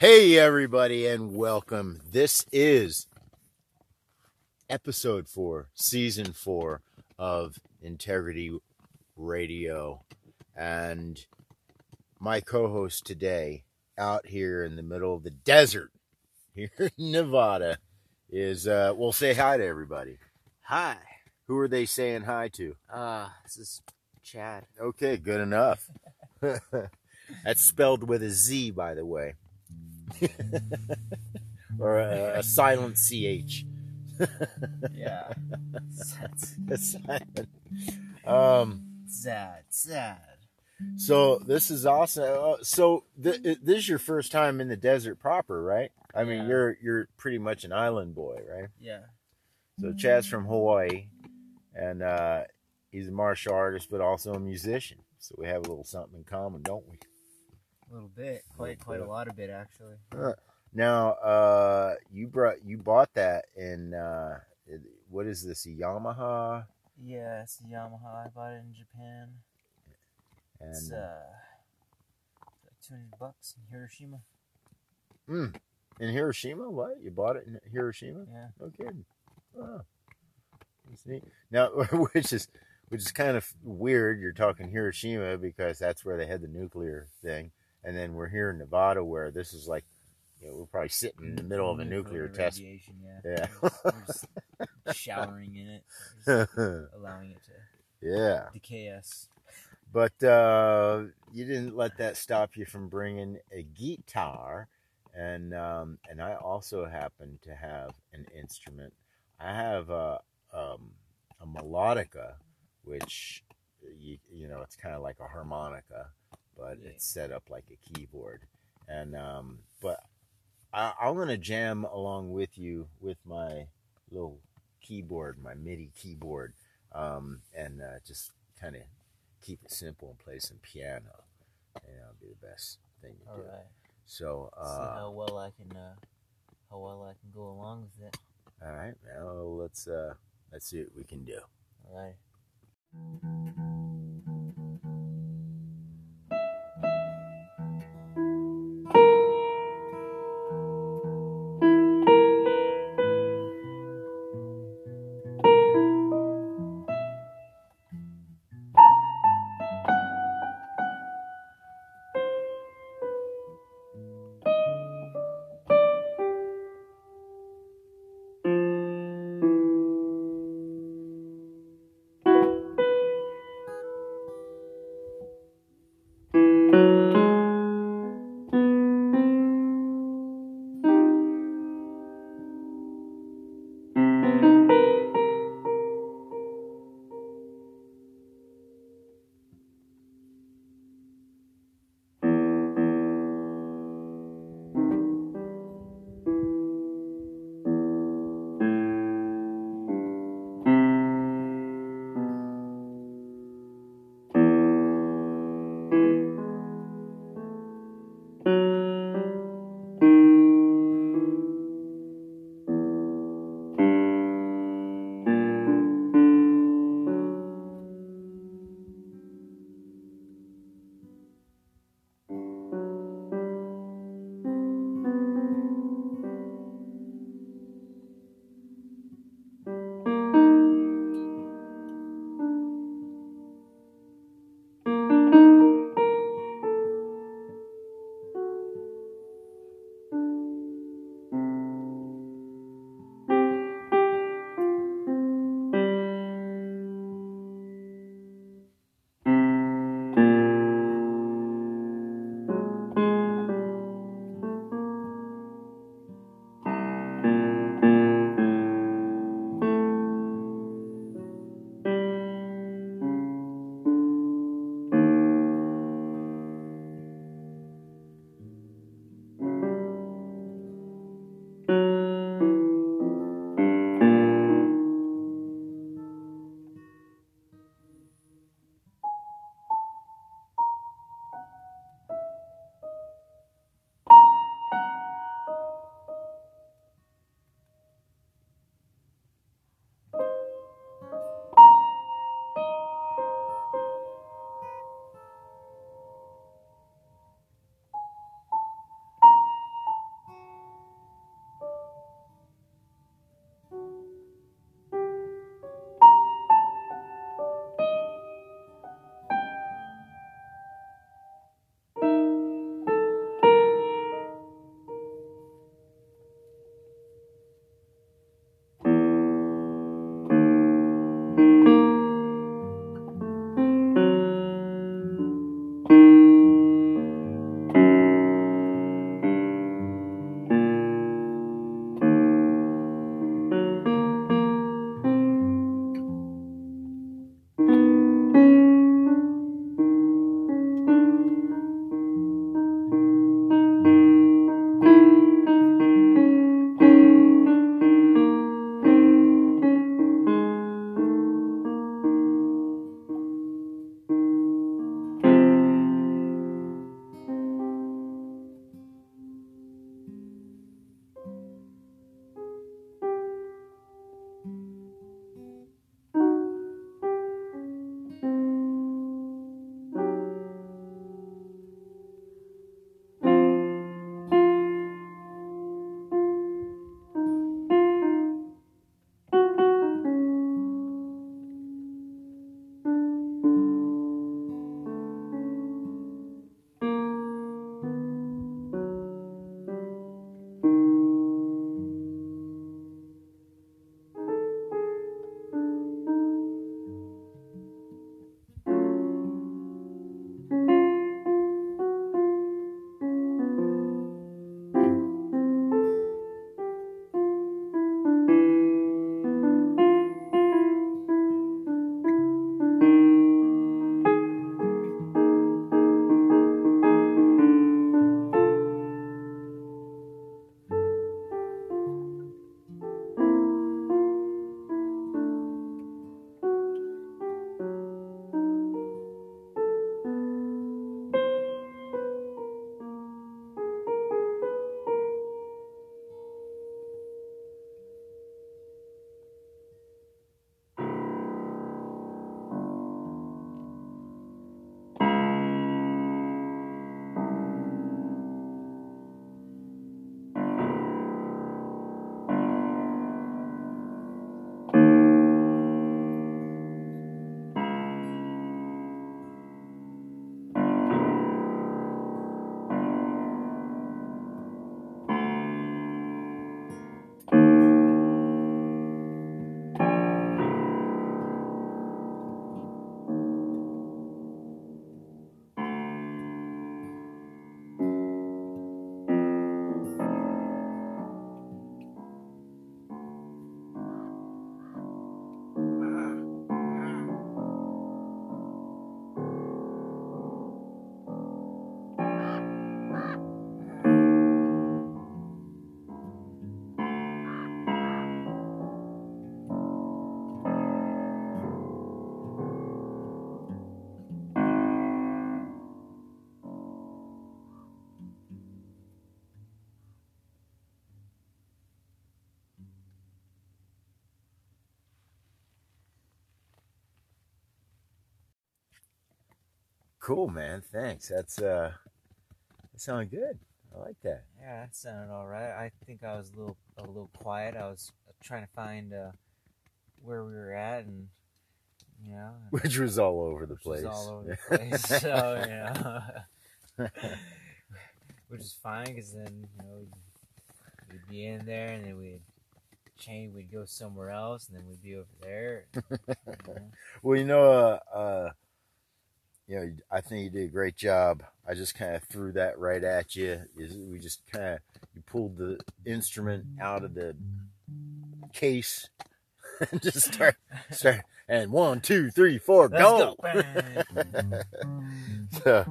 Hey, everybody, and welcome. This is episode four, season four of Integrity Radio. And my co host today, out here in the middle of the desert here in Nevada, is, uh, well, say hi to everybody. Hi. Who are they saying hi to? Uh, this is Chad. Okay, good enough. That's spelled with a Z, by the way. or a, a silent CH. Yeah. Silent. Um, sad, sad. so this is awesome. Uh, so th- this is your first time in the desert proper, right? I mean, Yeah. you're you're pretty much an island boy, right? Yeah. So Chad's from Hawaii, and uh, he's a martial artist, but also a musician. So we have a little something in common, don't we? A little bit. Quite, quite a lot of it, actually. Now, uh, you brought you bought that in uh, what is this? A Yamaha Yeah, it's a Yamaha. I bought it in Japan. It's, uh, like 200 bucks in Hiroshima. mm, in Hiroshima. What you bought it in Hiroshima? Yeah. No kidding. That's neat. Now, which is which is kind of weird. You're talking Hiroshima because that's where they had the nuclear thing, and then we're here in Nevada where this is like, you know, we're probably sitting in the middle of a nuclear test. yeah. Yeah. We're just, we're just showering in it, allowing it to yeah. decay us. But uh, you didn't let that stop you from bringing a guitar, and um, and I also happen to have an instrument. I have a um, a melodica, which you you know it's kind of like a harmonica, but Yeah. it's set up like a keyboard. And um, but I, I'm gonna jam along with you with my little keyboard, my MIDI keyboard, um, and uh, just kind of keep it simple and play some piano. And that'll be the best thing to All do. right. So, See uh, how well I can, uh, how well I can go along with it. all right, now let's uh, let's see what we can do. All right. Cool, man. Thanks. That's uh, that sounded good. I like that. Yeah, that sounded all right. I think I was a little a little quiet. I was trying to find uh, where we were at, and you know, Which was all over the place. all over the place. so you know, which is fine because then you know we'd, we'd be in there, and then we'd change. We'd go somewhere else, and then we'd be over there. you know. Well, you know, uh, uh, you know, I think you did a great job. I just kind of threw that right at you. We just kind of you pulled the instrument out of the case and just start start and one, two, three, four, Let's go. go. so,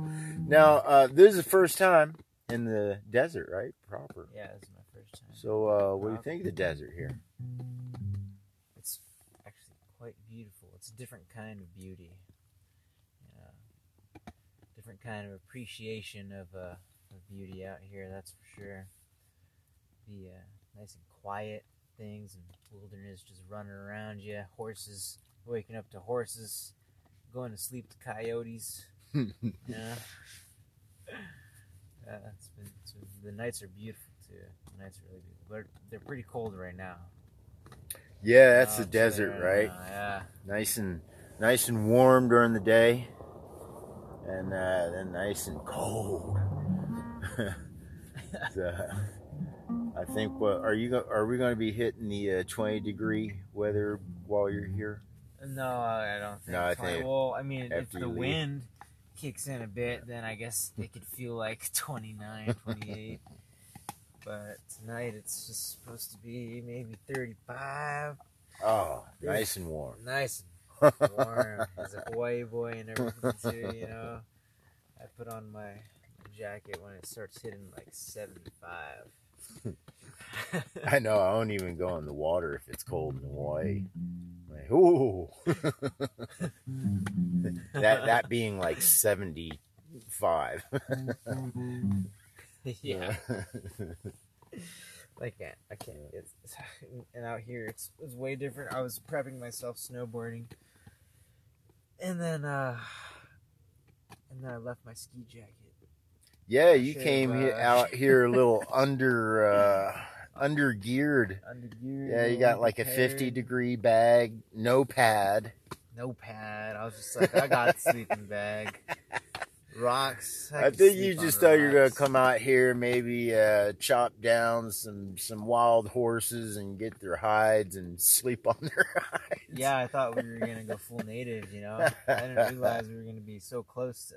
now, uh, this is the first time in the desert, right? Proper. yeah, this is my first time. So, uh, what do you think of the desert here? It's actually quite beautiful. It's a different kind of beauty. Different kind of appreciation of, uh, of beauty out here, that's for sure. The uh, nice and quiet things and wilderness just running around you, horses, waking up to horses, going to sleep to coyotes. Yeah. Yeah, it's been, it's been, the nights are beautiful too. The nights are really beautiful. But they're pretty cold right now. yeah, that's Oh, the desert, yeah, right? Yeah. nice and nice and warm during the day, and uh, then nice and cold. So, I think what are you are we going to be hitting the uh, 20 degree weather while you're here? No, I don't think. No, I 20 think well, I mean, if the leave. wind kicks in a bit, then I guess it could feel like 29, 28. but tonight it's just supposed to be maybe 35. Oh, nice and warm. Nice and warm. As a Hawaii boy and everything too, you know. I put on my jacket when it starts hitting like 75. I know. I don't even go in the water if it's cold in Hawaii. Like, ooh, that that being like 75. yeah. I can't. I can't. It's, it's, and out here, it's it's way different. I was prepping myself snowboarding, and then uh, and then I left my ski jacket. Yeah, you Should've, came here, uh, out here a little under uh, under geared. Under. Yeah, you got like a 50 degree bag, no pad. No pad. I was just like, I got a sleeping bag. Rocks. I, can think you just thought you were gonna come out here, maybe uh, chop down some some wild horses and get their hides and sleep on their hides. Yeah, I thought we were gonna go full native. You know, I didn't realize we were gonna be so close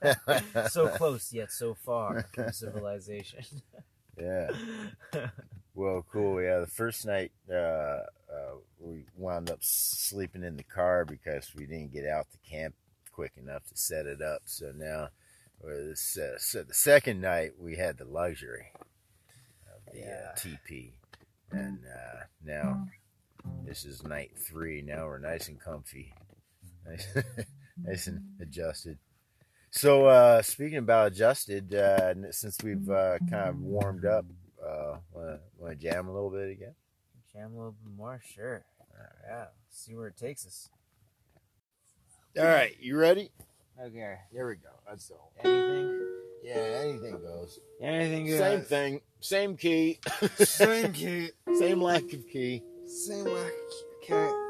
to, so close yet so far from civilization. yeah. Well, cool. Yeah, the first night uh, uh, we wound up sleeping in the car because we didn't get out to camp quick enough to set it up. So now, uh, this, uh, so the second night we had the luxury of the Yeah. uh, TP, and uh, now this is night three. Now we're nice and comfy, nice, nice and adjusted. So uh, speaking about adjusted, uh, since we've uh, kind of warmed up, uh, want to jam a little bit again? Jam a little bit more, sure. Yeah, see where it takes us. All right, you ready? Okay. Here we go. That's all. Anything? Yeah, anything goes. Anything goes. Same thing, same key, Same key. same lack of key. Same like okay.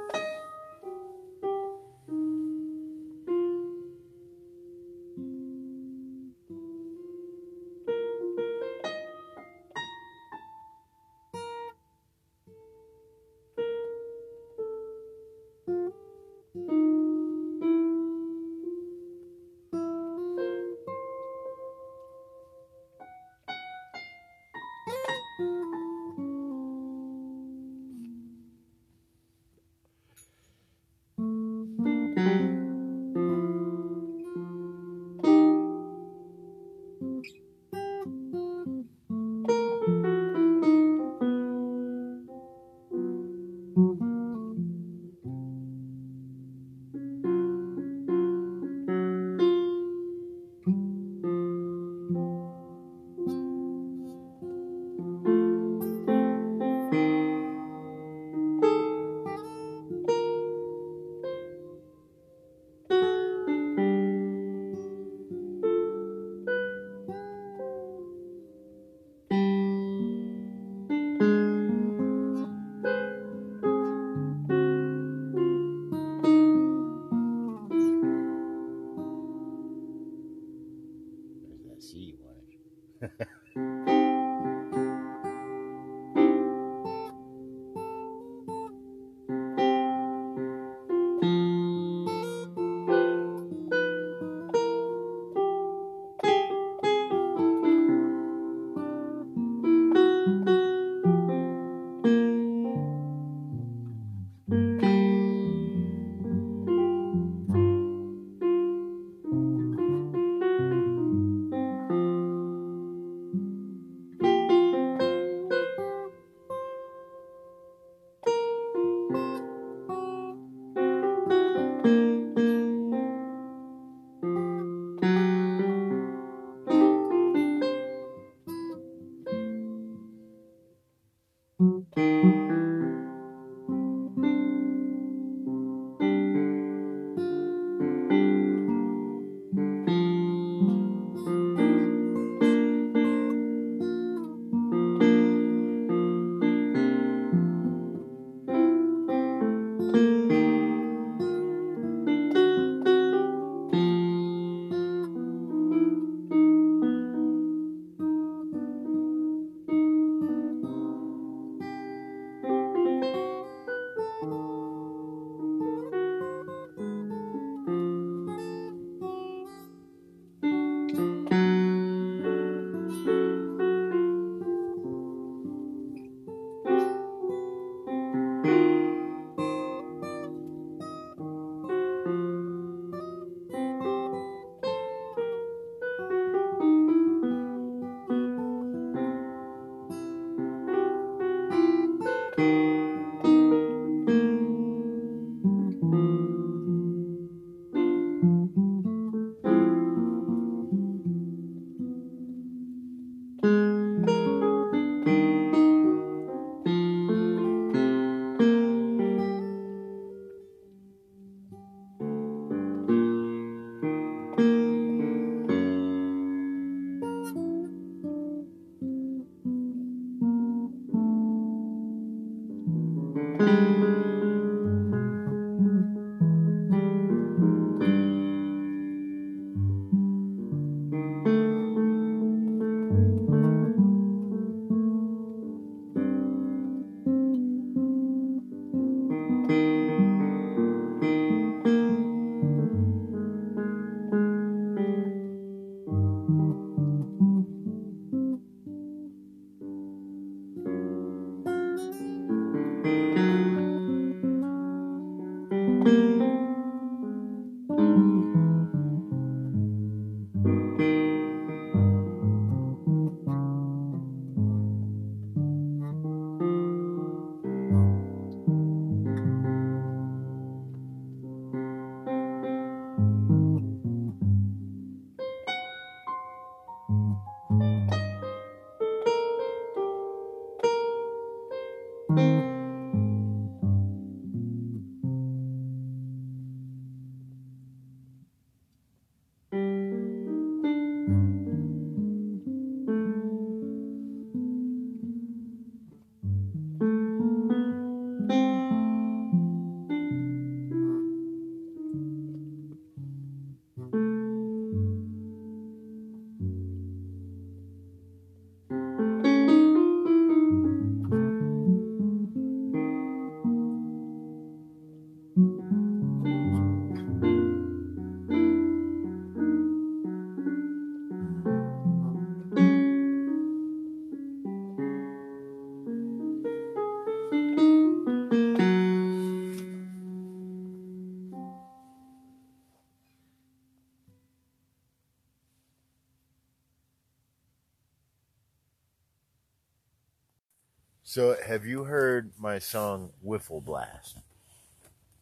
So, have you heard my song Wiffle Blast?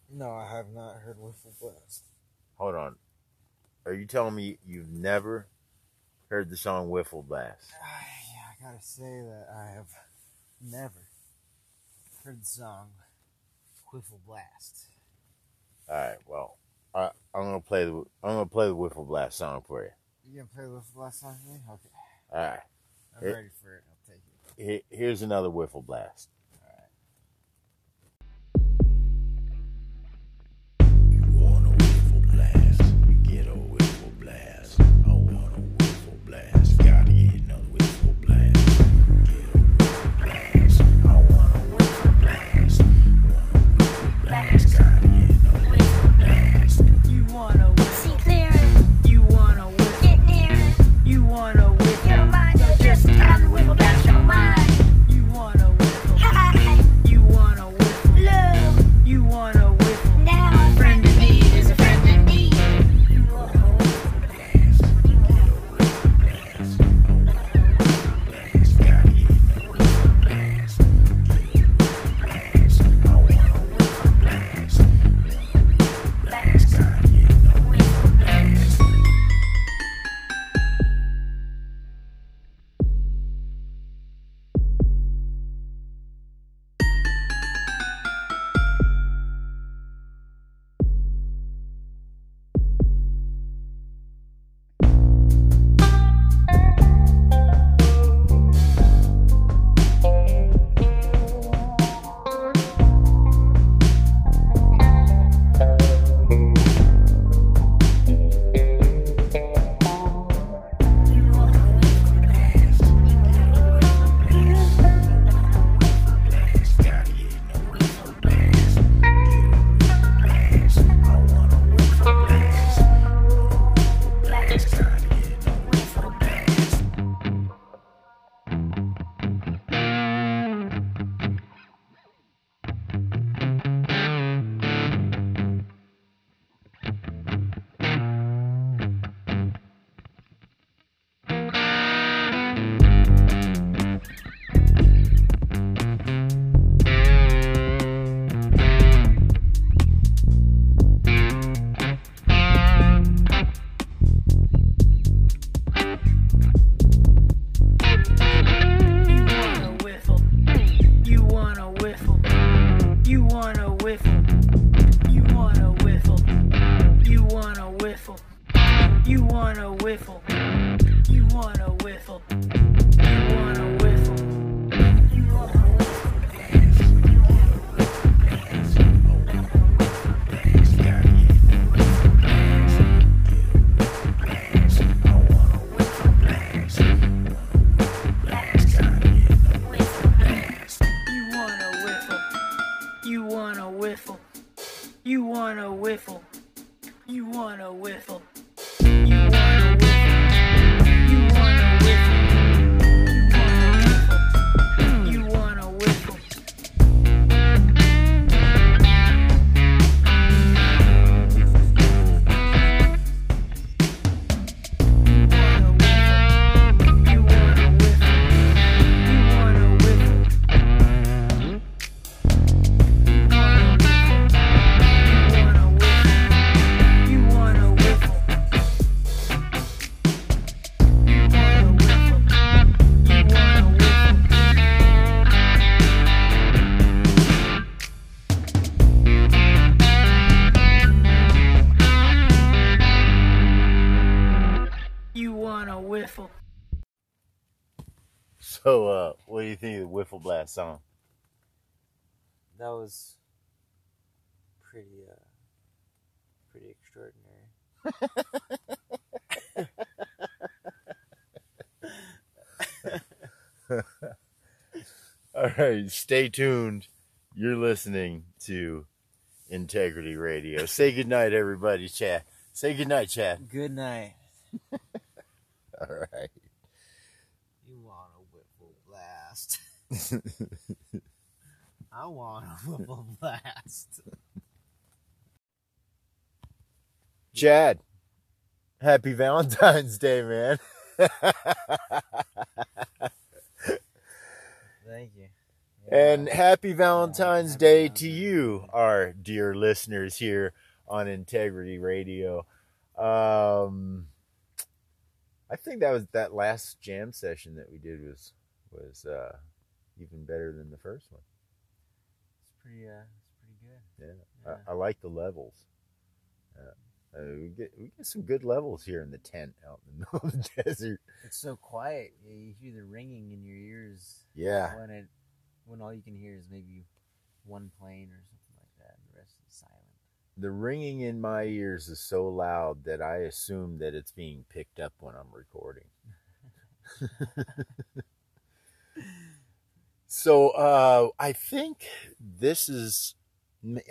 No, I have not heard Wiffle Blast. Hold on. Are you telling me you've never heard the song Wiffle Blast? Ah, yeah, I gotta say that I have never heard the song Wiffle Blast. All right. Well, I, I'm gonna play the I'm gonna play the Wiffle Blast song for you. You gonna play the Wiffle Blast song for me? Okay, All right. I'm It- ready for it. Here's another Wiffle Blast. You want a wiffle blast? Get a wiffle blast. Song? That was pretty uh pretty extraordinary. All right, stay tuned. You're listening to Integrity Radio. Say goodnight, everybody, Chad. Say goodnight, Chad. Good night. All right. You want a whiffle blast. I want a whiffle blast. Chad, happy Valentine's Day, man. Thank you. And happy Valentine's happy Day to you, our dear listeners here on Integrity Radio. Um, I think that was that last jam session that we did was was uh, even better than the first one. It's pretty uh it's pretty good. Yeah, Yeah. I, I like the levels. Uh, uh, we get we get some good levels here in the tent out in the middle of the desert. It's so quiet. You you hear the ringing in your ears Yeah, when it when all you can hear is maybe one plane or something like that, and the rest is silent. the ringing in my ears is so loud that I assume that it's being picked up when I'm recording. so uh, I think this is.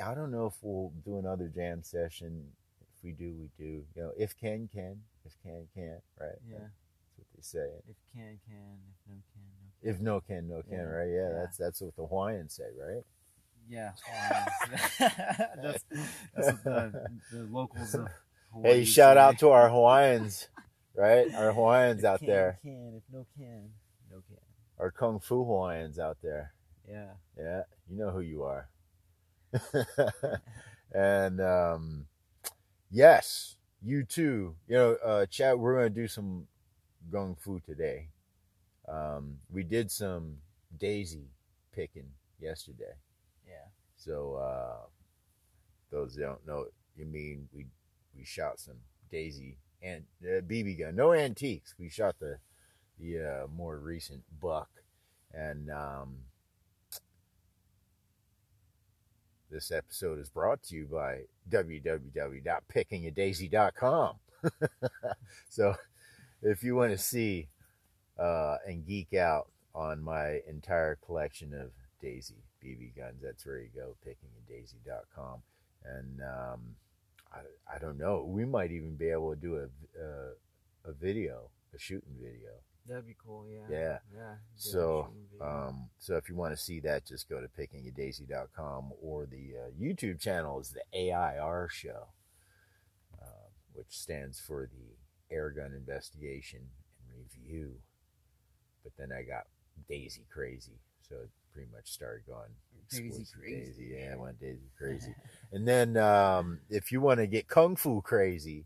I don't know if we'll do another jam session. If we do, we do. You know, if can can, if can can't, right? Yeah. That's what they say. If can can, if no can no. Can. If no can, no can, Yeah, right? Yeah, yeah. that's that's what the Hawaiians say, right? Yeah, that's, that's what the, the locals of Hawaii Hey, shout say. out to our Hawaiians, right? Our Hawaiians If out can, there, Can if no can, no can. Our Kung Fu Hawaiians out there. Yeah. Yeah, you know who you are. and um, yes, you too. You know, uh, Chad, we're going to do some Kung Fu today. Um, we did some daisy picking yesterday. Yeah. So uh, those that don't know, you mean we we shot some Daisy and uh, BB gun, no antiques. We shot the the uh, more recent buck, and um, this episode is brought to you by www.pickingadaisy.com. so if you want to see uh, and geek out on my entire collection of Daisy BB guns, that's where you go, pickingadaisy.com. And um, I, I don't know, we might even be able to do a, a, a video, a shooting video. That'd be cool. Yeah. Yeah. Yeah. So, um, so if you want to see that, just go to pickingadaisy.com or the uh, YouTube channel is the AIR show, uh, which stands for the Air Gun Investigation and Review. But then I got Daisy crazy, so it pretty much started going Daisy crazy. Daisy, yeah, I went Daisy crazy. and then um, if you want to get Kung Fu crazy,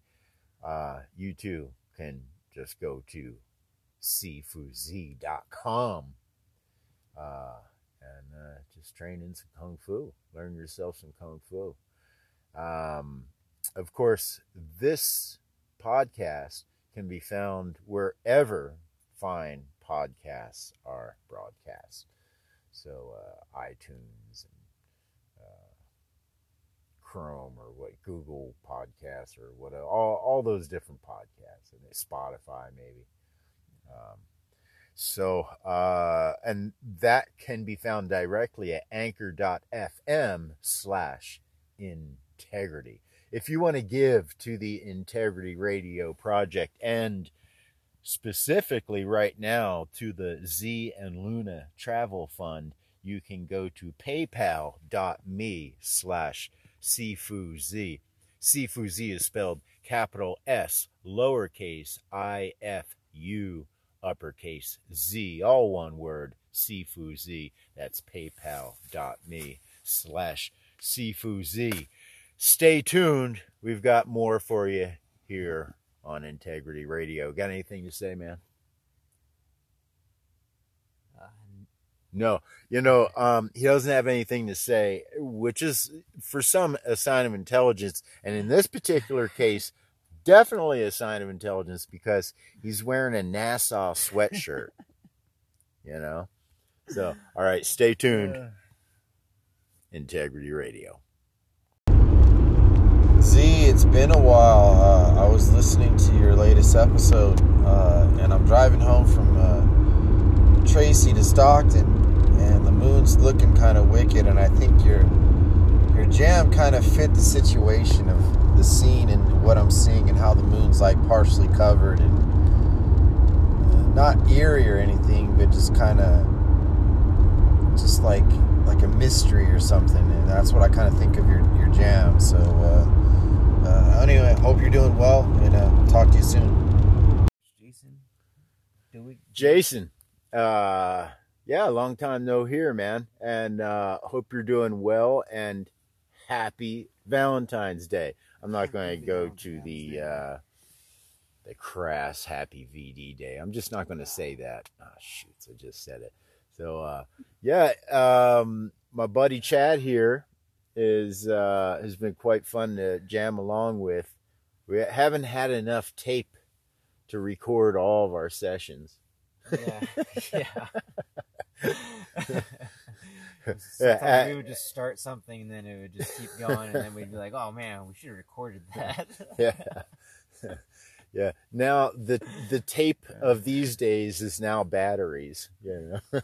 uh, you too can just go to SifuZ.com uh, and uh, just train in some kung fu learn yourself some kung fu. Um, of course this podcast can be found wherever fine podcasts are broadcast. So uh, itunes and uh, chrome or what google podcasts or what all, all those different podcasts. And spotify maybe um, so, uh, and that can be found directly at anchor.fm slash integrity. if you want to give to the Integrity Radio Project and specifically right now to the Z and Luna Travel Fund, you can go to paypal.me slash SifuZ. SifuZ is spelled capital S, lowercase I F U, uppercase Z, all one word, SifuZ. That's paypal.me slash SifuZ. Stay tuned. We've got more for you here on Integrity Radio. Got anything to say, man? Uh, No, you know, um, he doesn't have anything to say, which is for some a sign of intelligence, and in this particular case, definitely a sign of intelligence because he's wearing a NASA sweatshirt. you know, so all right, stay tuned. Integrity Radio. Z, it's been a while. Uh, I was listening to your latest episode, uh, and I'm driving home from uh, Tracy to Stockton, and the moon's looking kind of wicked. And I think your your jam kind of fit the situation of the scene and what I'm seeing, and how the moon's like partially covered and uh, not eerie or anything, but just kind of just like like a mystery or something. And that's what I kind of think of your your jam. So. Uh, uh, anyway, hope you're doing well, and uh, talk to you soon. Jason, do we? Jason, uh, yeah, long time no hear, man, and uh, hope you're doing well and happy Valentine's Day. I'm not going to go to the uh, the crass Happy VD Day. I'm just not going to say that. Ah, shoots, I just said it. So, uh, yeah, um, my buddy Chad here is uh, has been quite fun to jam along with. We haven't had enough tape to record all of our sessions. Yeah, yeah. Yeah, uh, we would just start something and then it would just keep going, and then we'd be like, "Oh man, we should have recorded that." yeah. Yeah. Now the the tape of these days is now batteries you know.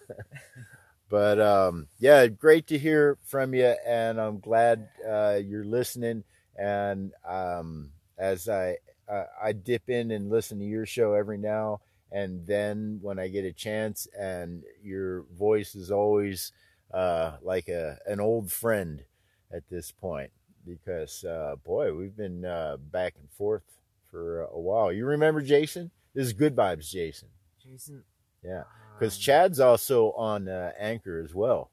But um yeah great to hear from you and i'm glad uh you're listening. And um as i uh, i dip in and listen to your show every now and then when i get a chance and your voice is always uh like a an old friend at this point because uh, boy, we've been uh, back and forth for a while. You remember Jason? This is good vibes, Jason. Jason, Yeah, because um, Chad's also on uh, Anchor as well.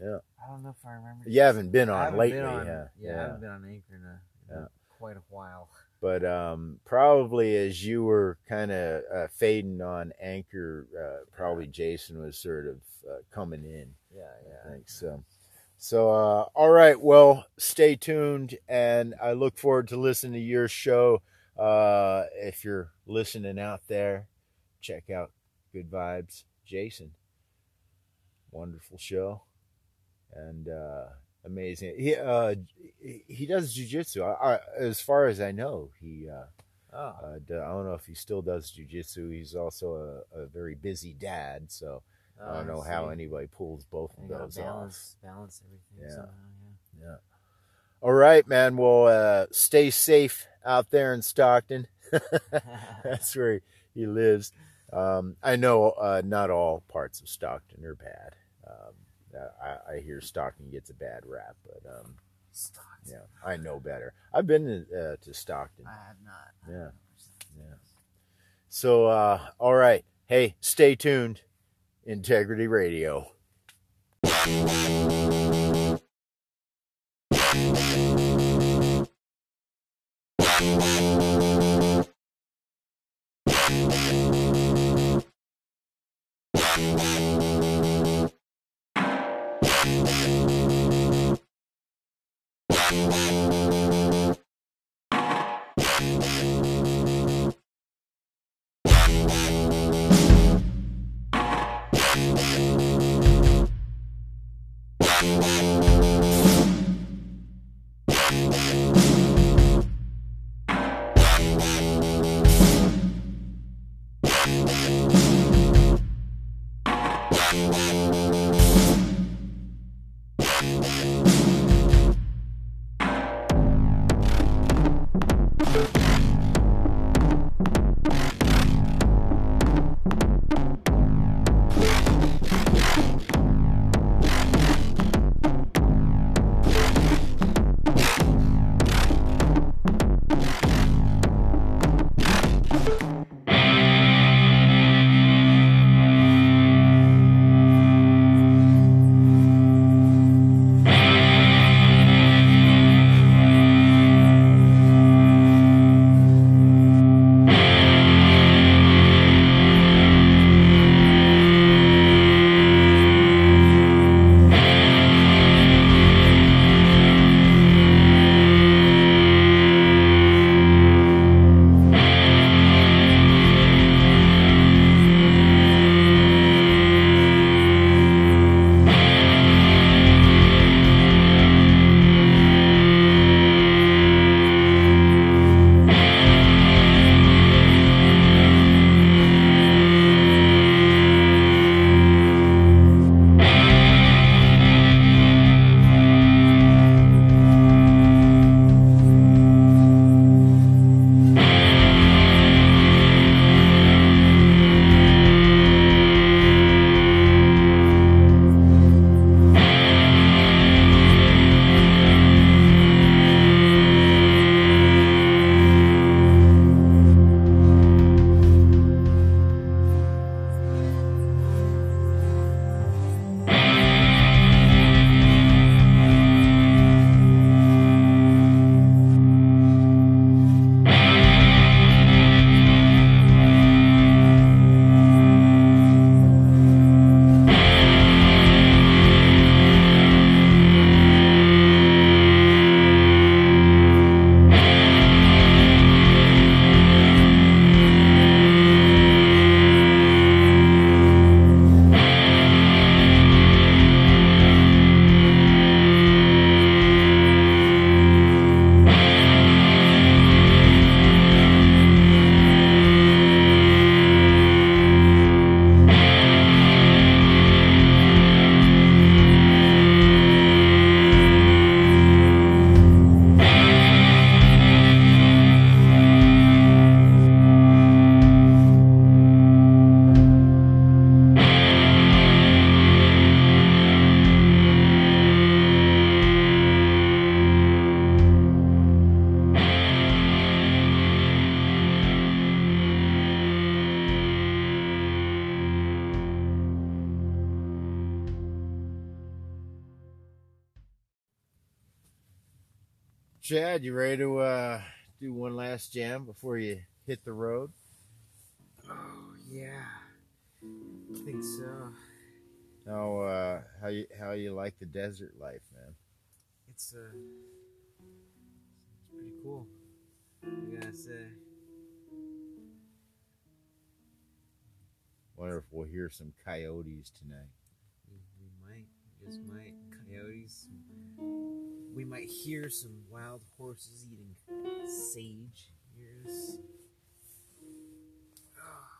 Yeah. I don't know if I remember. You haven't been on haven't lately, been on- yeah, yeah, I haven't been on Anchor in, a, in Yeah. quite a while. But um, probably as you were kind of uh, fading on Anchor, uh, probably Jason was sort of uh, coming in. Yeah, I think so. So, uh, all right. Well, stay tuned, and I look forward to listening to your show. Uh, if you're listening out there, check out Good Vibes, Jason. Wonderful show, and uh, amazing. He uh, he does jujitsu. I, I, as far as I know, he. Uh, Oh, uh, I don't know if he still does jujitsu. He's also a, a very busy dad, so I don't know how anybody pulls both of those off. balance, balance everything. Yeah. somehow, yeah. Yeah. All right, man. Well, uh, stay safe out there in Stockton. That's where he lives. Um, I know uh, not all parts of Stockton are bad. Um, I, I hear Stockton gets a bad rap, but um, Stocks. yeah, I know better. I've been to, uh, to Stockton. I have not. Yeah. Yeah. So, uh, all right. Hey, stay tuned. Integrity Radio. Chad, you ready to uh, do one last jam before you hit the road? Oh yeah, I think so. How uh, how you how you like the desert life, man? It's uh, it's pretty cool. I gotta say. Wonder if we'll hear some coyotes tonight. We, we might, we just might. Coyotes. We might hear some wild horses eating sage. Here's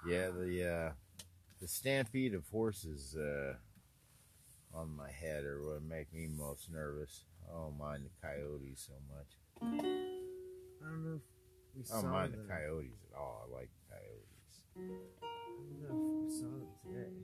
Yeah, the uh, the stampede of horses uh, on my head are what make me most nervous. I don't mind the coyotes so much. I don't know if we I don't mind them. the coyotes at all. I like coyotes. I don't know if we saw them today.